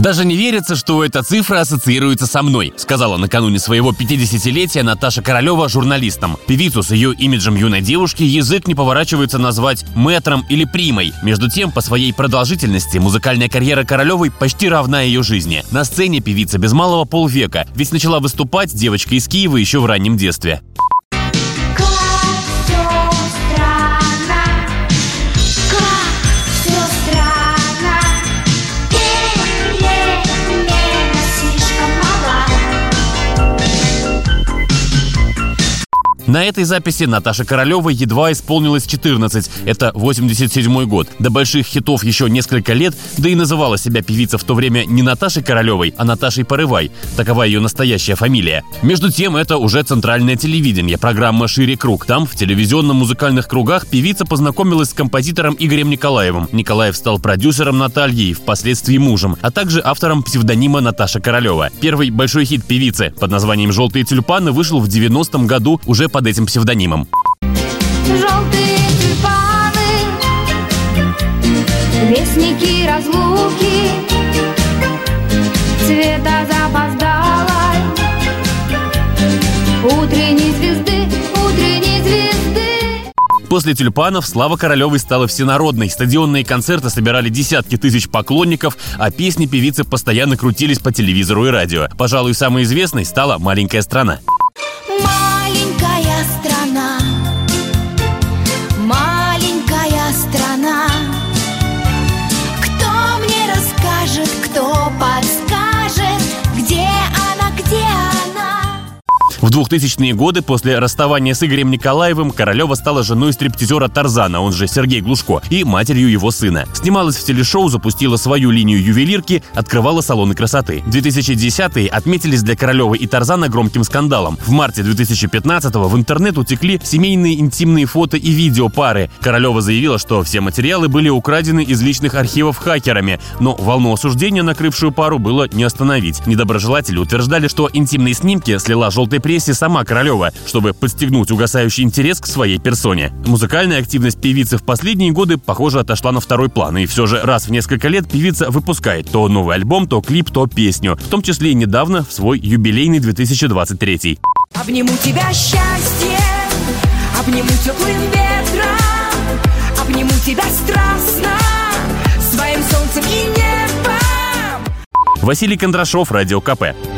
Даже не верится, что эта цифра ассоциируется со мной, сказала накануне своего 50-летия Наташа Королева журналистам. Певицу с ее имиджем юной девушки язык не поворачивается назвать мэтром или примой. Между тем, по своей продолжительности музыкальная карьера Королевой почти равна ее жизни. На сцене певица без малого полвека, ведь начала выступать девочка из Киева еще в раннем детстве. На этой записи Наташа Королева едва исполнилось 14. Это 87 год. До больших хитов еще несколько лет, да и называла себя певица в то время не Наташей Королевой, а Наташей Порывай. Такова ее настоящая фамилия. Между тем, это уже центральное телевидение, программа «Шире круг». Там, в телевизионно-музыкальных кругах, певица познакомилась с композитором Игорем Николаевым. Николаев стал продюсером Натальи и впоследствии мужем, а также автором псевдонима Наташа Королева. Первый большой хит певицы под названием «Желтые тюльпаны» вышел в 90-м году уже по под этим псевдонимом. Желтые тюльпаны, вестники разлуки, цвета запоздалой, утренней звезды, утренней звезды. После тюльпанов слава Королевой стала всенародной. Стадионные концерты собирали десятки тысяч поклонников, а песни певицы постоянно крутились по телевизору и радио. Пожалуй, самой известной стала «Маленькая страна». В 2000-е годы после расставания с Игорем Николаевым Королева стала женой стриптизера Тарзана, он же Сергей Глушко, и матерью его сына. Снималась в телешоу, запустила свою линию ювелирки, открывала салоны красоты. 2010-е отметились для Королевы и Тарзана громким скандалом. В марте 2015-го в интернет утекли семейные интимные фото и видео пары. Королева заявила, что все материалы были украдены из личных архивов хакерами, но волну осуждения, накрывшую пару, было не остановить. Недоброжелатели утверждали, что интимные снимки слила прессе прессе сама Королева, чтобы подстегнуть угасающий интерес к своей персоне. Музыкальная активность певицы в последние годы, похоже, отошла на второй план, и все же раз в несколько лет певица выпускает то новый альбом, то клип, то песню, в том числе и недавно в свой юбилейный 2023. Обниму тебя счастье, обниму теплым ветром, обниму тебя страстно, своим солнцем и небом. Василий Кондрашов, Радио КП.